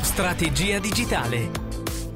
Strategia digitale.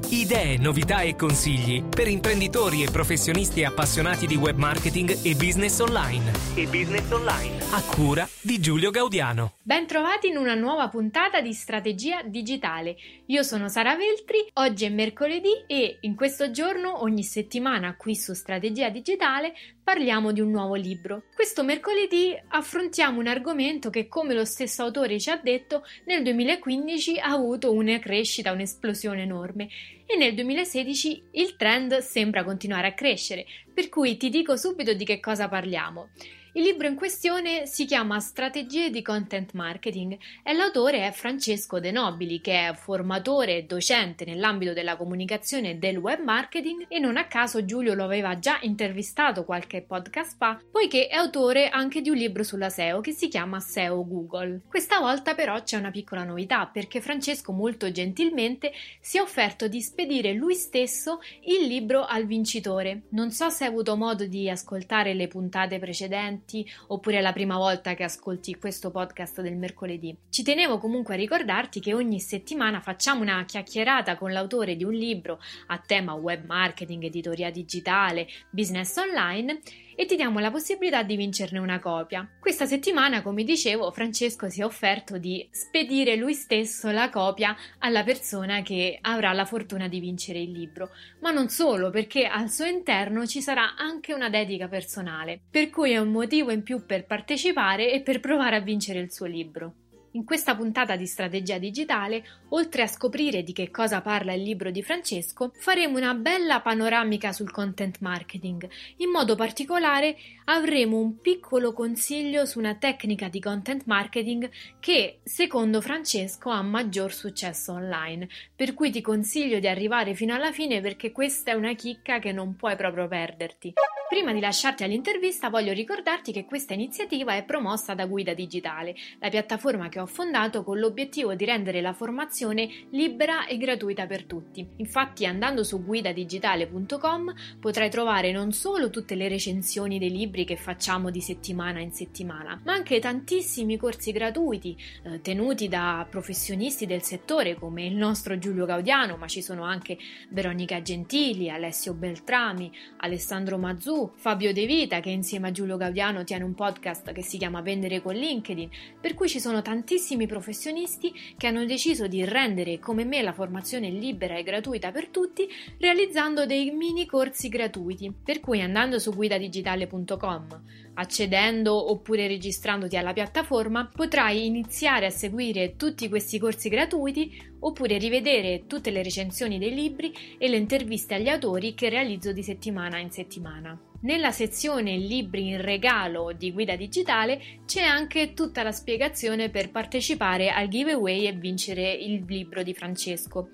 Idee, novità e consigli per imprenditori e professionisti appassionati di web marketing e business online. E business online. A cura di Giulio Gaudiano. Bentrovati in una nuova puntata di Strategia digitale. Io sono Sara Veltri, oggi è mercoledì e in questo giorno ogni settimana qui su Strategia digitale parliamo di un nuovo libro. Questo mercoledì affrontiamo un argomento che, come lo stesso autore ci ha detto, nel 2015 ha avuto una crescita, un'esplosione enorme e nel 2016 il trend sembra continuare a crescere, per cui ti dico subito di che cosa parliamo. Il libro in questione si chiama Strategie di Content Marketing e l'autore è Francesco De Nobili, che è formatore e docente nell'ambito della comunicazione e del web marketing e non a caso Giulio lo aveva già intervistato qualche podcast fa, poiché è autore anche di un libro sulla SEO che si chiama SEO Google. Questa volta però c'è una piccola novità perché Francesco molto gentilmente si è offerto di spedire lui stesso il libro al vincitore. Non so se hai avuto modo di ascoltare le puntate precedenti commenti oppure è la prima volta che ascolti questo podcast del mercoledì. Ci tenevo comunque a ricordarti che ogni settimana facciamo una chiacchierata con l'autore di un libro a tema web marketing, editoria digitale, business online e ti diamo la possibilità di vincerne una copia. Questa settimana, come dicevo, Francesco si è offerto di spedire lui stesso la copia alla persona che avrà la fortuna di vincere il libro, ma non solo, perché al suo interno ci sarà anche una dedica personale, per cui è un motivo in più per partecipare e per provare a vincere il suo libro. In questa puntata di Strategia Digitale, oltre a scoprire di che cosa parla il libro di Francesco, faremo una bella panoramica sul content marketing. In modo particolare avremo un piccolo consiglio su una tecnica di content marketing che, secondo Francesco, ha maggior successo online. Per cui ti consiglio di arrivare fino alla fine perché questa è una chicca che non puoi proprio perderti. Prima di lasciarti all'intervista voglio ricordarti che questa iniziativa è promossa da Guida Digitale, la piattaforma che ho fondato con l'obiettivo di rendere la formazione libera e gratuita per tutti. Infatti andando su guidadigitale.com potrai trovare non solo tutte le recensioni dei libri che facciamo di settimana in settimana, ma anche tantissimi corsi gratuiti eh, tenuti da professionisti del settore come il nostro Giulio Gaudiano, ma ci sono anche Veronica Gentili, Alessio Beltrami, Alessandro Mazzù, Fabio De Vita, che insieme a Giulio Gaudiano tiene un podcast che si chiama Vendere con LinkedIn, per cui ci sono tantissimi professionisti che hanno deciso di rendere come me la formazione libera e gratuita per tutti, realizzando dei mini corsi gratuiti. Per cui andando su guidadigitale.com Accedendo oppure registrandoti alla piattaforma potrai iniziare a seguire tutti questi corsi gratuiti oppure rivedere tutte le recensioni dei libri e le interviste agli autori che realizzo di settimana in settimana. Nella sezione Libri in regalo di Guida Digitale c'è anche tutta la spiegazione per partecipare al giveaway e vincere il libro di Francesco.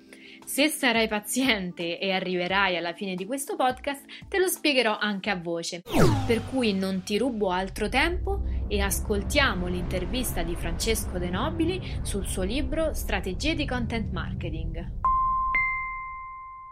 Se sarai paziente e arriverai alla fine di questo podcast, te lo spiegherò anche a voce. Per cui non ti rubo altro tempo e ascoltiamo l'intervista di Francesco De Nobili sul suo libro Strategie di Content Marketing.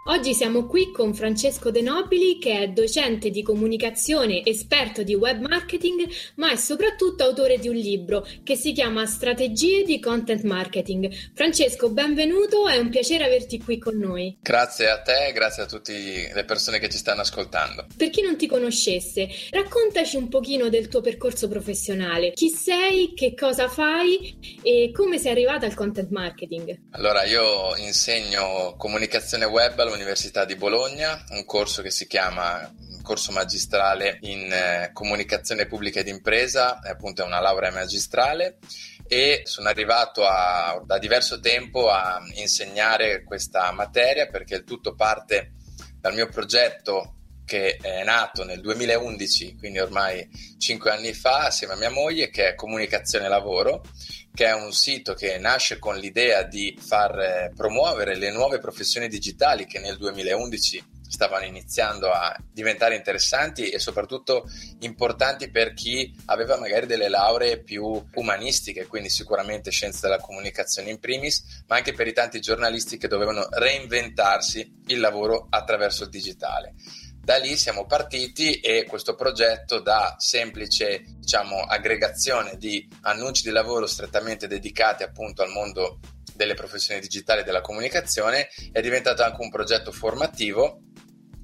Oggi siamo qui con Francesco De Nobili, che è docente di comunicazione, esperto di web marketing, ma è soprattutto autore di un libro che si chiama Strategie di Content Marketing. Francesco, benvenuto, è un piacere averti qui con noi. Grazie a te, grazie a tutte le persone che ci stanno ascoltando. Per chi non ti conoscesse, raccontaci un pochino del tuo percorso professionale. Chi sei, che cosa fai e come sei arrivata al content marketing? Allora, io insegno comunicazione web all'Università di Bologna, un corso che si chiama corso magistrale in eh, comunicazione pubblica ed impresa, appunto è una laurea magistrale e sono arrivato a, da diverso tempo a insegnare questa materia perché il tutto parte dal mio progetto che è nato nel 2011, quindi ormai cinque anni fa, assieme a mia moglie, che è Comunicazione Lavoro, che è un sito che nasce con l'idea di far eh, promuovere le nuove professioni digitali che nel 2011 stavano iniziando a diventare interessanti e soprattutto importanti per chi aveva magari delle lauree più umanistiche, quindi sicuramente scienze della comunicazione in primis, ma anche per i tanti giornalisti che dovevano reinventarsi il lavoro attraverso il digitale. Da lì siamo partiti e questo progetto da semplice diciamo, aggregazione di annunci di lavoro strettamente dedicati appunto al mondo delle professioni digitali e della comunicazione. È diventato anche un progetto formativo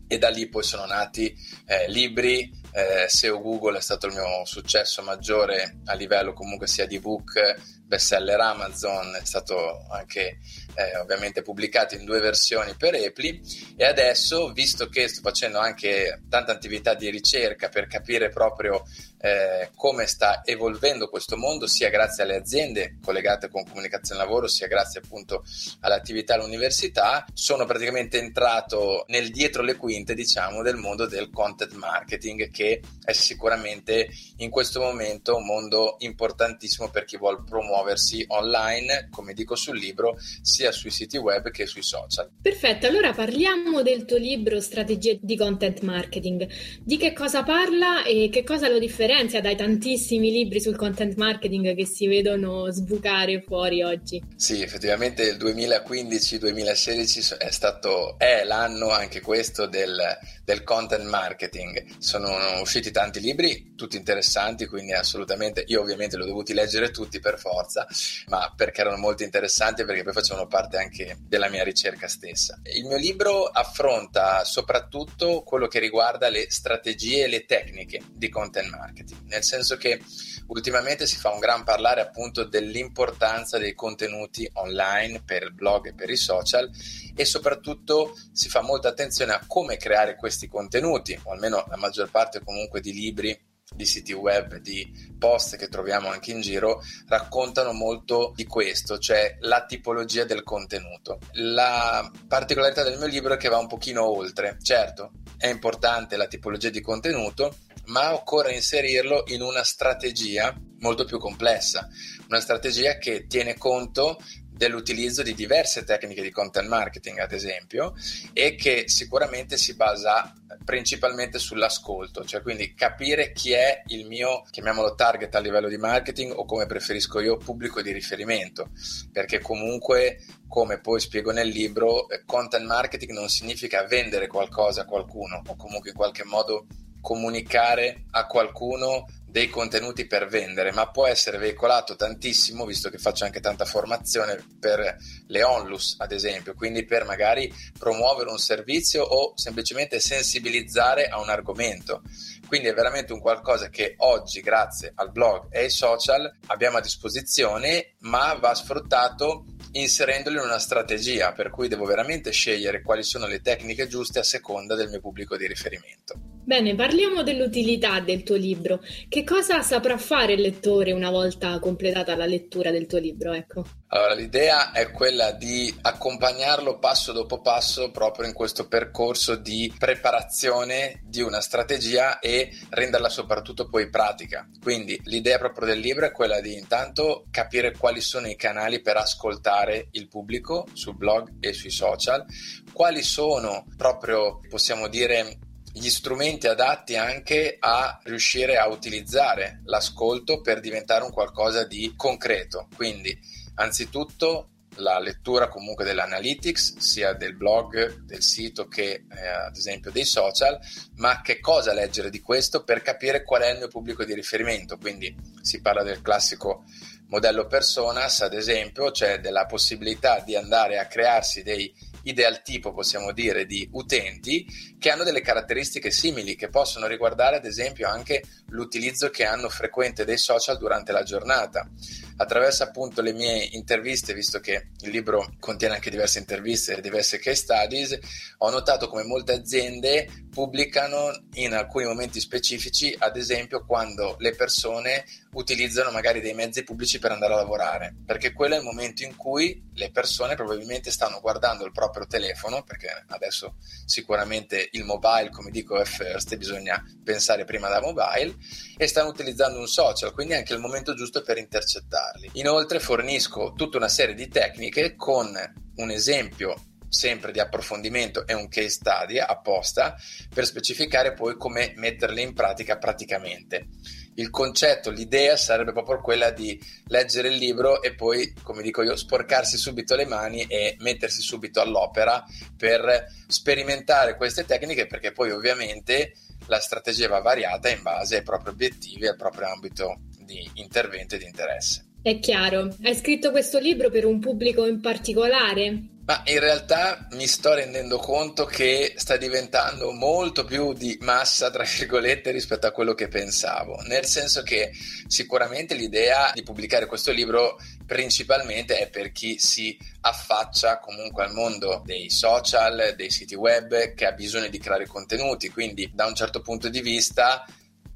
e da lì poi sono nati eh, libri, eh, SEO Google è stato il mio successo maggiore a livello comunque sia di book, bestseller Amazon, è stato anche eh, ovviamente pubblicato in due versioni per Epli e adesso, visto che sto facendo anche tanta attività di ricerca per capire proprio eh, come sta evolvendo questo mondo, sia grazie alle aziende collegate con comunicazione lavoro, sia grazie appunto all'attività all'università, sono praticamente entrato nel dietro le quinte, diciamo, del mondo del content marketing, che è sicuramente in questo momento un mondo importantissimo per chi vuole promuoversi online, come dico sul libro, sia sui siti web che sui social. Perfetto, allora parliamo del tuo libro Strategie di content marketing. Di che cosa parla e che cosa lo differenzia? differenzia dai tantissimi libri sul content marketing che si vedono sbucare fuori oggi. Sì, effettivamente il 2015-2016 è stato è l'anno anche questo del, del content marketing. Sono usciti tanti libri, tutti interessanti, quindi assolutamente io ovviamente li ho dovuti leggere tutti per forza, ma perché erano molto interessanti e perché poi facevano parte anche della mia ricerca stessa. Il mio libro affronta soprattutto quello che riguarda le strategie e le tecniche di content marketing nel senso che ultimamente si fa un gran parlare appunto dell'importanza dei contenuti online per il blog e per i social e soprattutto si fa molta attenzione a come creare questi contenuti, o almeno la maggior parte comunque di libri di siti web, di post che troviamo anche in giro, raccontano molto di questo, cioè la tipologia del contenuto. La particolarità del mio libro è che va un pochino oltre. Certo, è importante la tipologia di contenuto, ma occorre inserirlo in una strategia molto più complessa, una strategia che tiene conto dell'utilizzo di diverse tecniche di content marketing, ad esempio, e che sicuramente si basa principalmente sull'ascolto, cioè quindi capire chi è il mio, chiamiamolo target a livello di marketing o come preferisco io, pubblico di riferimento, perché comunque, come poi spiego nel libro, content marketing non significa vendere qualcosa a qualcuno o comunque in qualche modo comunicare a qualcuno dei contenuti per vendere, ma può essere veicolato tantissimo, visto che faccio anche tanta formazione per le onlus, ad esempio, quindi per magari promuovere un servizio o semplicemente sensibilizzare a un argomento. Quindi è veramente un qualcosa che oggi, grazie al blog e ai social, abbiamo a disposizione, ma va sfruttato inserendolo in una strategia, per cui devo veramente scegliere quali sono le tecniche giuste a seconda del mio pubblico di riferimento. Bene, parliamo dell'utilità del tuo libro. Che cosa saprà fare il lettore una volta completata la lettura del tuo libro? Ecco. Allora, l'idea è quella di accompagnarlo passo dopo passo proprio in questo percorso di preparazione di una strategia e renderla soprattutto poi pratica. Quindi l'idea proprio del libro è quella di intanto capire quali sono i canali per ascoltare il pubblico sul blog e sui social, quali sono proprio, possiamo dire, gli strumenti adatti anche a riuscire a utilizzare l'ascolto per diventare un qualcosa di concreto. Quindi, anzitutto la lettura comunque dell'analytics, sia del blog, del sito che eh, ad esempio dei social, ma che cosa leggere di questo per capire qual è il mio pubblico di riferimento. Quindi si parla del classico modello personas, ad esempio, cioè della possibilità di andare a crearsi dei ideal tipo, possiamo dire, di utenti che hanno delle caratteristiche simili, che possono riguardare ad esempio anche l'utilizzo che hanno frequente dei social durante la giornata. Attraverso appunto le mie interviste, visto che il libro contiene anche diverse interviste e diverse case studies, ho notato come molte aziende pubblicano in alcuni momenti specifici, ad esempio quando le persone utilizzano magari dei mezzi pubblici per andare a lavorare, perché quello è il momento in cui le persone probabilmente stanno guardando il proprio telefono, perché adesso sicuramente il mobile, come dico, è first bisogna pensare prima da mobile, e stanno utilizzando un social, quindi è anche il momento giusto per intercettarli. Inoltre fornisco tutta una serie di tecniche con un esempio sempre di approfondimento e un case study apposta per specificare poi come metterle in pratica praticamente. Il concetto, l'idea sarebbe proprio quella di leggere il libro e poi, come dico io, sporcarsi subito le mani e mettersi subito all'opera per sperimentare queste tecniche perché poi ovviamente la strategia va variata in base ai propri obiettivi e al proprio ambito di intervento e di interesse. È chiaro. Hai scritto questo libro per un pubblico in particolare? Ma in realtà mi sto rendendo conto che sta diventando molto più di massa, tra virgolette, rispetto a quello che pensavo. Nel senso che sicuramente l'idea di pubblicare questo libro principalmente è per chi si affaccia comunque al mondo dei social, dei siti web, che ha bisogno di creare contenuti. Quindi da un certo punto di vista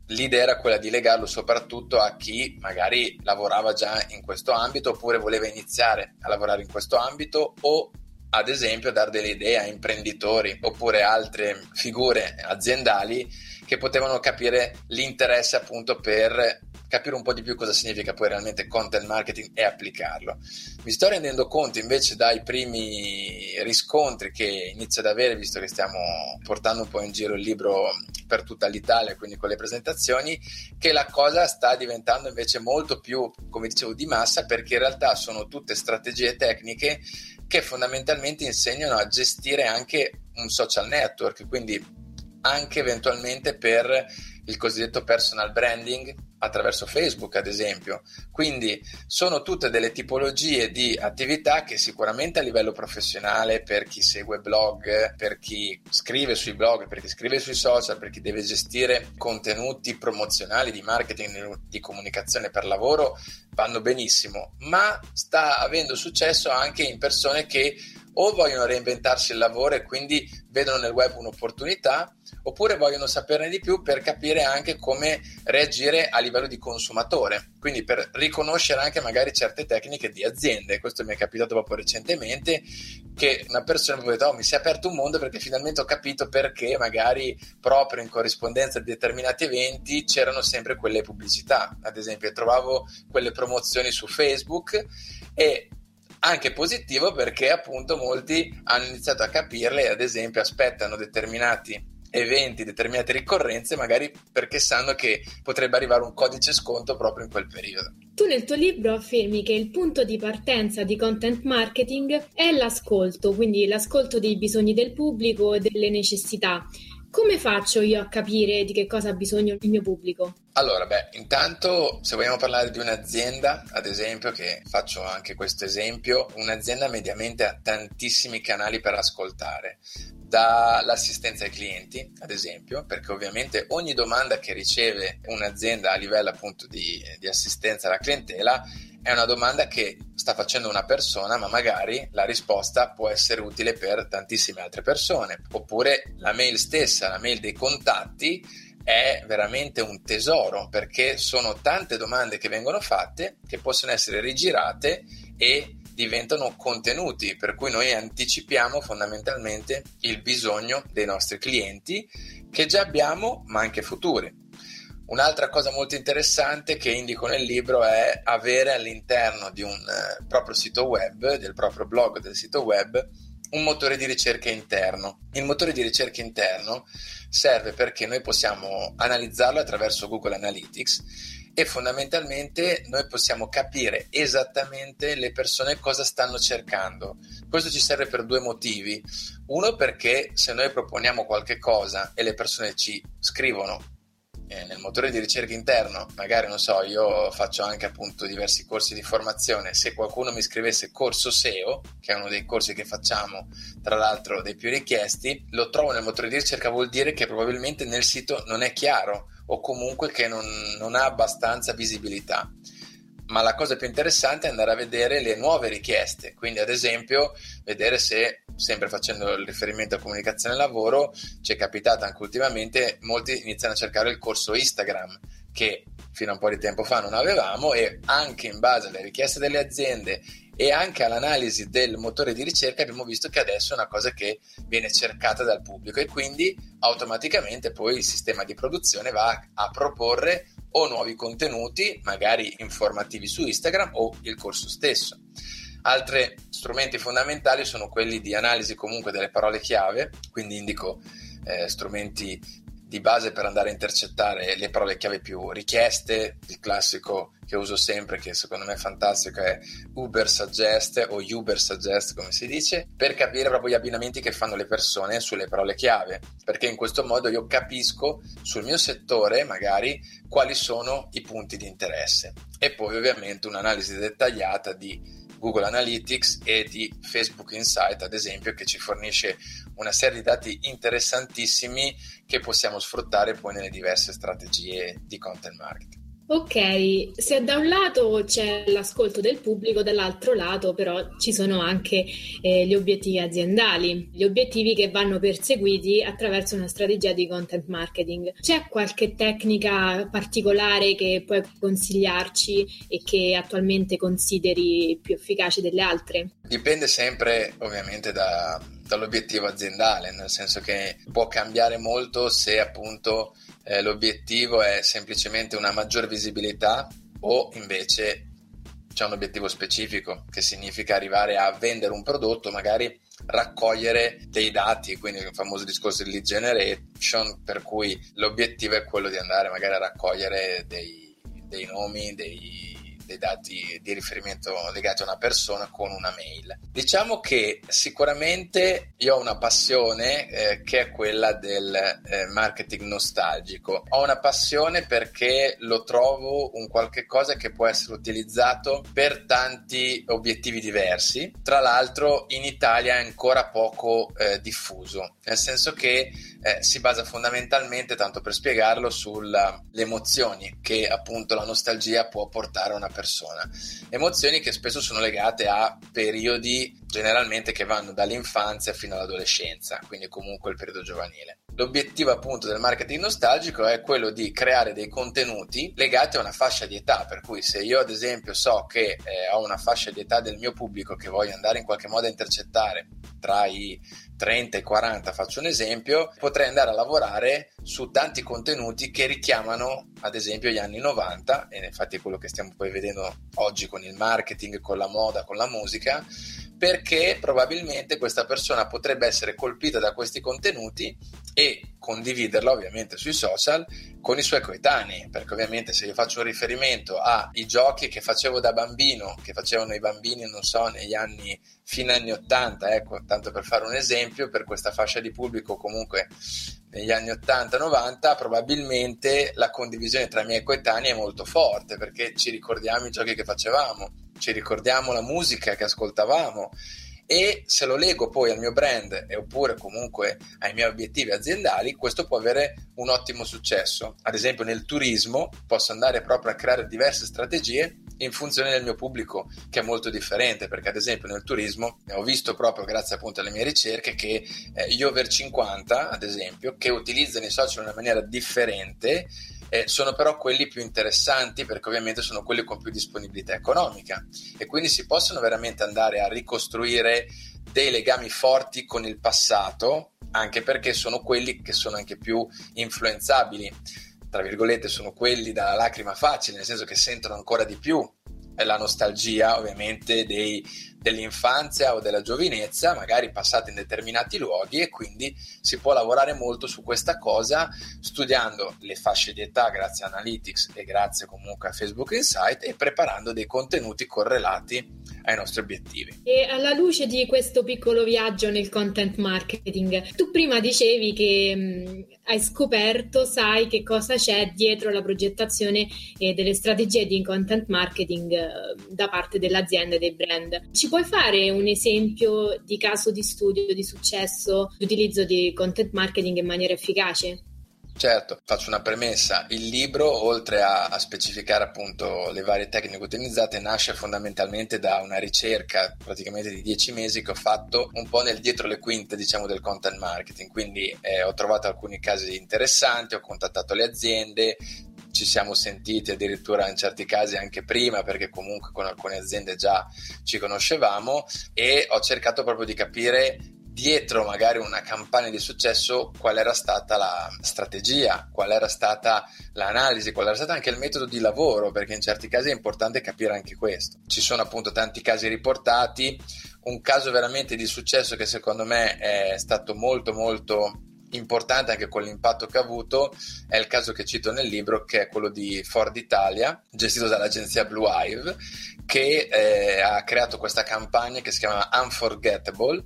l'idea era quella di legarlo soprattutto a chi magari lavorava già in questo ambito oppure voleva iniziare a lavorare in questo ambito o ad esempio dare delle idee a imprenditori oppure altre figure aziendali che potevano capire l'interesse appunto per capire un po' di più cosa significa poi realmente content marketing e applicarlo. Mi sto rendendo conto invece dai primi riscontri che inizio ad avere, visto che stiamo portando un po' in giro il libro per tutta l'Italia, quindi con le presentazioni, che la cosa sta diventando invece molto più, come dicevo, di massa, perché in realtà sono tutte strategie tecniche che fondamentalmente insegnano a gestire anche un social network, quindi anche eventualmente per il cosiddetto personal branding attraverso Facebook, ad esempio. Quindi sono tutte delle tipologie di attività che sicuramente a livello professionale, per chi segue blog, per chi scrive sui blog, per chi scrive sui social, per chi deve gestire contenuti promozionali di marketing, di comunicazione per lavoro, vanno benissimo, ma sta avendo successo anche in persone che o vogliono reinventarsi il lavoro e quindi vedono nel web un'opportunità, oppure vogliono saperne di più per capire anche come reagire a livello di consumatore, quindi per riconoscere anche magari certe tecniche di aziende. Questo mi è capitato proprio recentemente che una persona mi ha detto oh, mi si è aperto un mondo perché finalmente ho capito perché magari proprio in corrispondenza di determinati eventi c'erano sempre quelle pubblicità. Ad esempio trovavo quelle promozioni su Facebook e anche positivo perché appunto molti hanno iniziato a capirle ad esempio aspettano determinati eventi, determinate ricorrenze, magari perché sanno che potrebbe arrivare un codice sconto proprio in quel periodo. Tu nel tuo libro affermi che il punto di partenza di content marketing è l'ascolto, quindi l'ascolto dei bisogni del pubblico e delle necessità. Come faccio io a capire di che cosa ha bisogno il mio pubblico? Allora, beh, intanto se vogliamo parlare di un'azienda, ad esempio, che faccio anche questo esempio, un'azienda mediamente ha tantissimi canali per ascoltare, dall'assistenza ai clienti, ad esempio, perché ovviamente ogni domanda che riceve un'azienda a livello appunto di, di assistenza alla clientela è una domanda che sta facendo una persona, ma magari la risposta può essere utile per tantissime altre persone. Oppure la mail stessa, la mail dei contatti, è veramente un tesoro perché sono tante domande che vengono fatte che possono essere rigirate e diventano contenuti, per cui noi anticipiamo fondamentalmente il bisogno dei nostri clienti che già abbiamo, ma anche futuri. Un'altra cosa molto interessante che indico nel libro è avere all'interno di un eh, proprio sito web, del proprio blog del sito web, un motore di ricerca interno. Il motore di ricerca interno serve perché noi possiamo analizzarlo attraverso Google Analytics e fondamentalmente noi possiamo capire esattamente le persone cosa stanno cercando. Questo ci serve per due motivi. Uno perché se noi proponiamo qualche cosa e le persone ci scrivono eh, nel motore di ricerca interno, magari non so, io faccio anche appunto diversi corsi di formazione, se qualcuno mi scrivesse corso SEO, che è uno dei corsi che facciamo, tra l'altro dei più richiesti, lo trovo nel motore di ricerca vuol dire che probabilmente nel sito non è chiaro o comunque che non, non ha abbastanza visibilità. Ma la cosa più interessante è andare a vedere le nuove richieste, quindi ad esempio vedere se, sempre facendo il riferimento a comunicazione e lavoro, ci è capitato anche ultimamente, molti iniziano a cercare il corso Instagram che fino a un po' di tempo fa non avevamo e anche in base alle richieste delle aziende e anche all'analisi del motore di ricerca abbiamo visto che adesso è una cosa che viene cercata dal pubblico e quindi automaticamente poi il sistema di produzione va a proporre o nuovi contenuti, magari informativi su Instagram o il corso stesso. Altri strumenti fondamentali sono quelli di analisi comunque delle parole chiave, quindi indico eh, strumenti di base per andare a intercettare le parole chiave più richieste, il classico che uso sempre, che secondo me è fantastico, è Uber Suggest o Uber Suggest, come si dice, per capire proprio gli abbinamenti che fanno le persone sulle parole chiave, perché in questo modo io capisco sul mio settore magari quali sono i punti di interesse. E poi ovviamente un'analisi dettagliata di Google Analytics e di Facebook Insight, ad esempio, che ci fornisce una serie di dati interessantissimi che possiamo sfruttare poi nelle diverse strategie di content marketing. Ok, se da un lato c'è l'ascolto del pubblico, dall'altro lato però ci sono anche eh, gli obiettivi aziendali, gli obiettivi che vanno perseguiti attraverso una strategia di content marketing. C'è qualche tecnica particolare che puoi consigliarci e che attualmente consideri più efficaci delle altre? Dipende sempre ovviamente da, dall'obiettivo aziendale, nel senso che può cambiare molto se appunto eh, l'obiettivo è semplicemente una maggior visibilità o invece c'è un obiettivo specifico che significa arrivare a vendere un prodotto, magari raccogliere dei dati, quindi il famoso discorso di lead generation, per cui l'obiettivo è quello di andare magari a raccogliere dei, dei nomi, dei dei dati di riferimento legati a una persona con una mail. Diciamo che sicuramente io ho una passione eh, che è quella del eh, marketing nostalgico. Ho una passione perché lo trovo un qualche cosa che può essere utilizzato per tanti obiettivi diversi. Tra l'altro in Italia è ancora poco eh, diffuso, nel senso che eh, si basa fondamentalmente, tanto per spiegarlo, sulle emozioni che appunto la nostalgia può portare a una persona. Emozioni che spesso sono legate a periodi generalmente che vanno dall'infanzia fino all'adolescenza, quindi comunque il periodo giovanile. L'obiettivo appunto del marketing nostalgico è quello di creare dei contenuti legati a una fascia di età, per cui se io ad esempio so che eh, ho una fascia di età del mio pubblico che voglio andare in qualche modo a intercettare tra i 30 e 40, faccio un esempio, potrei andare a lavorare su tanti contenuti che richiamano ad esempio gli anni 90 e infatti è quello che stiamo poi vedendo oggi con il marketing, con la moda, con la musica perché probabilmente questa persona potrebbe essere colpita da questi contenuti e condividerla ovviamente sui social con i suoi coetanei, perché ovviamente se io faccio un riferimento ai giochi che facevo da bambino, che facevano i bambini, non so, negli anni fino agli anni 80, ecco, tanto per fare un esempio, per questa fascia di pubblico comunque negli anni 80-90 probabilmente la condivisione tra i miei coetanei è molto forte perché ci ricordiamo i giochi che facevamo, ci ricordiamo la musica che ascoltavamo e se lo leggo poi al mio brand oppure comunque ai miei obiettivi aziendali, questo può avere un ottimo successo. Ad esempio nel turismo posso andare proprio a creare diverse strategie in funzione del mio pubblico che è molto differente perché ad esempio nel turismo ho visto proprio grazie appunto alle mie ricerche che eh, gli over 50 ad esempio che utilizzano i social in una maniera differente eh, sono però quelli più interessanti perché ovviamente sono quelli con più disponibilità economica e quindi si possono veramente andare a ricostruire dei legami forti con il passato anche perché sono quelli che sono anche più influenzabili. Tra virgolette sono quelli dalla lacrima facile nel senso che sentono ancora di più la nostalgia ovviamente dei, dell'infanzia o della giovinezza, magari passate in determinati luoghi e quindi si può lavorare molto su questa cosa studiando le fasce di età grazie a Analytics e grazie comunque a Facebook Insight e preparando dei contenuti correlati ai nostri obiettivi. E alla luce di questo piccolo viaggio nel content marketing, tu prima dicevi che mh, hai scoperto, sai che cosa c'è dietro la progettazione e delle strategie di content marketing eh, da parte dell'azienda e dei brand. Ci puoi fare un esempio di caso di studio di successo di utilizzo di content marketing in maniera efficace? Certo, faccio una premessa. Il libro, oltre a, a, specificare appunto le varie tecniche utilizzate, nasce fondamentalmente da una ricerca praticamente di dieci mesi che ho fatto un po' nel dietro le quinte, diciamo, del content marketing. Quindi eh, ho trovato alcuni casi interessanti, ho contattato le aziende, ci siamo sentiti addirittura in certi casi anche prima perché comunque con alcune aziende già ci conoscevamo e ho cercato proprio di capire dietro magari una campagna di successo qual era stata la strategia, qual era stata l'analisi, qual era stato anche il metodo di lavoro, perché in certi casi è importante capire anche questo. Ci sono appunto tanti casi riportati, un caso veramente di successo che secondo me è stato molto molto importante anche con l'impatto che ha avuto è il caso che cito nel libro che è quello di Ford Italia gestito dall'agenzia Blue Hive che eh, ha creato questa campagna che si chiama Unforgettable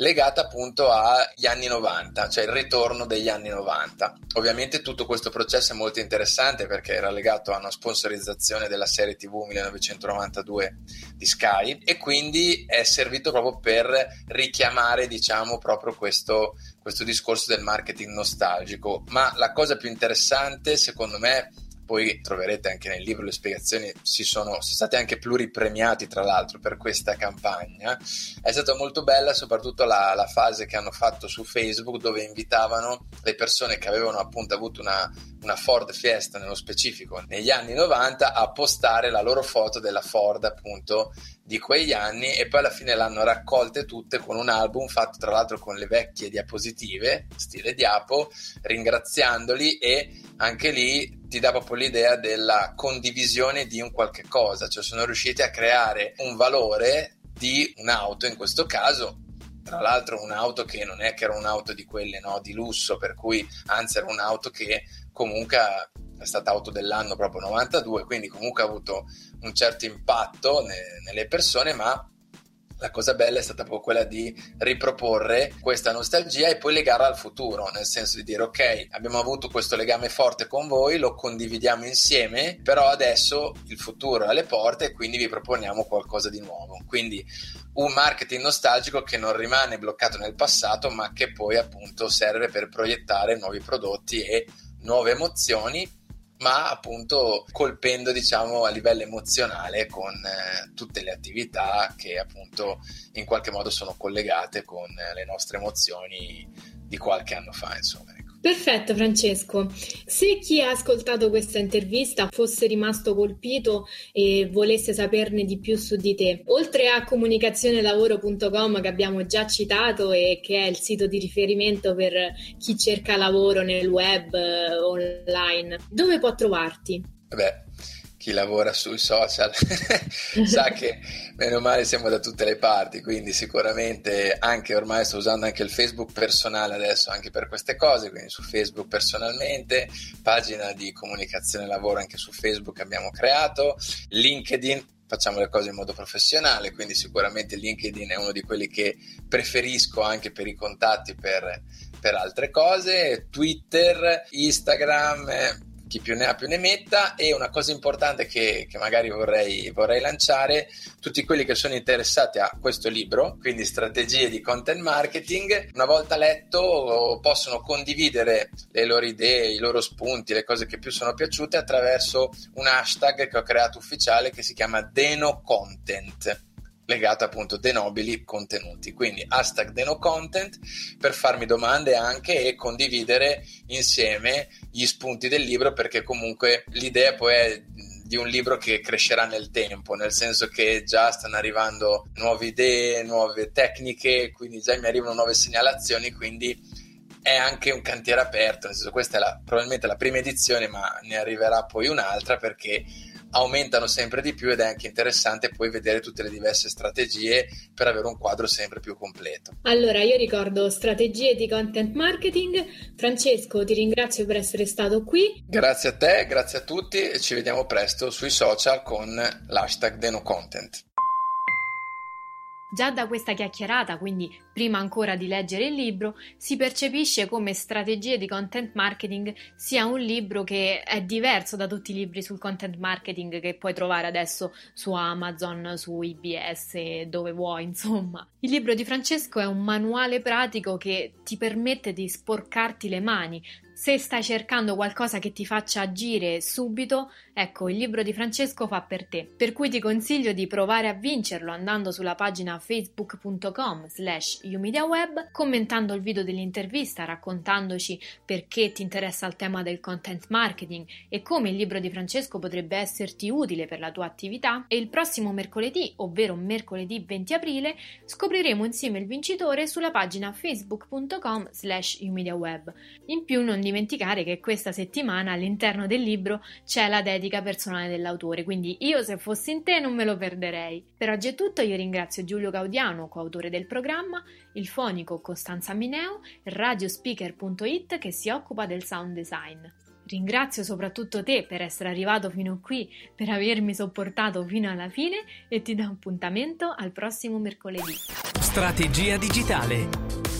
legata appunto agli anni 90, cioè il ritorno degli anni 90. Ovviamente tutto questo processo è molto interessante perché era legato a una sponsorizzazione della serie TV 1992 di Sky e quindi è servito proprio per richiamare, diciamo, proprio questo, questo discorso del marketing nostalgico. Ma la cosa più interessante, secondo me, poi troverete anche nel libro le spiegazioni, si sono, sono stati anche pluripremiati tra l'altro per questa campagna, è stata molto bella soprattutto la, la fase che hanno fatto su Facebook dove invitavano le persone che avevano appunto avuto una, una Ford Fiesta nello specifico negli anni 90 a postare la loro foto della Ford appunto di quegli anni e poi alla fine l'hanno raccolte tutte con un album fatto tra l'altro con le vecchie diapositive stile diapo ringraziandoli e anche lì ti dà proprio l'idea della condivisione di un qualche cosa, cioè sono riusciti a creare un valore di un'auto in questo caso tra l'altro un'auto che non è che era un'auto di quelle no, di lusso, per cui anzi era un'auto che comunque è stata auto dell'anno proprio 92, quindi comunque ha avuto un certo impatto ne, nelle persone, ma la cosa bella è stata proprio quella di riproporre questa nostalgia e poi legarla al futuro, nel senso di dire ok, abbiamo avuto questo legame forte con voi, lo condividiamo insieme, però adesso il futuro è alle porte e quindi vi proponiamo qualcosa di nuovo. Quindi un marketing nostalgico che non rimane bloccato nel passato, ma che poi appunto serve per proiettare nuovi prodotti e nuove emozioni ma appunto colpendo diciamo a livello emozionale con eh, tutte le attività che appunto in qualche modo sono collegate con eh, le nostre emozioni di qualche anno fa insomma ecco. Perfetto Francesco, se chi ha ascoltato questa intervista fosse rimasto colpito e volesse saperne di più su di te, oltre a comunicazione-lavoro.com che abbiamo già citato e che è il sito di riferimento per chi cerca lavoro nel web eh, online, dove può trovarti? Beh, chi lavora sui social sa che meno male siamo da tutte le parti, quindi sicuramente anche ormai sto usando anche il Facebook personale adesso anche per queste cose, quindi su Facebook personalmente, pagina di comunicazione lavoro anche su Facebook abbiamo creato, LinkedIn facciamo le cose in modo professionale, quindi sicuramente LinkedIn è uno di quelli che preferisco anche per i contatti per, per altre cose, Twitter, Instagram, chi più ne ha più ne metta e una cosa importante che, che magari vorrei, vorrei lanciare, tutti quelli che sono interessati a questo libro, quindi strategie di content marketing, una volta letto possono condividere le loro idee, i loro spunti, le cose che più sono piaciute attraverso un hashtag che ho creato ufficiale che si chiama Deno Content legato appunto dei nobili contenuti. Quindi hashtag Deno Content per farmi domande anche e condividere insieme gli spunti del libro perché comunque l'idea poi è di un libro che crescerà nel tempo, nel senso che già stanno arrivando nuove idee, nuove tecniche, quindi già mi arrivano nuove segnalazioni, quindi è anche un cantiere aperto, nel senso questa è la, probabilmente la prima edizione, ma ne arriverà poi un'altra perché aumentano sempre di più ed è anche interessante poi vedere tutte le diverse strategie per avere un quadro sempre più completo. Allora, io ricordo strategie di content marketing. Francesco, ti ringrazio per essere stato qui. Grazie a te, grazie a tutti e ci vediamo presto sui social con l'hashtag DenoContent. Già da questa chiacchierata, quindi prima ancora di leggere il libro, si percepisce come Strategie di Content Marketing sia un libro che è diverso da tutti i libri sul content marketing che puoi trovare adesso su Amazon, su IBS, dove vuoi, insomma. Il libro di Francesco è un manuale pratico che ti permette di sporcarti le mani, se stai cercando qualcosa che ti faccia agire subito, ecco, il libro di Francesco fa per te. Per cui ti consiglio di provare a vincerlo andando sulla pagina facebook.com slash umediaweb, commentando il video dell'intervista, raccontandoci perché ti interessa il tema del content marketing e come il libro di Francesco potrebbe esserti utile per la tua attività. E il prossimo mercoledì, ovvero mercoledì 20 aprile, scopriremo insieme il vincitore sulla pagina facebook.com slash umediaweb. In più non dimenticare che questa settimana all'interno del libro c'è la dedica personale dell'autore, quindi io se fossi in te non me lo perderei. Per oggi è tutto, io ringrazio Giulio Gaudiano, coautore del programma, il fonico Costanza Mineo radiospeaker.it che si occupa del sound design. Ringrazio soprattutto te per essere arrivato fino qui, per avermi sopportato fino alla fine e ti do appuntamento al prossimo mercoledì. Strategia digitale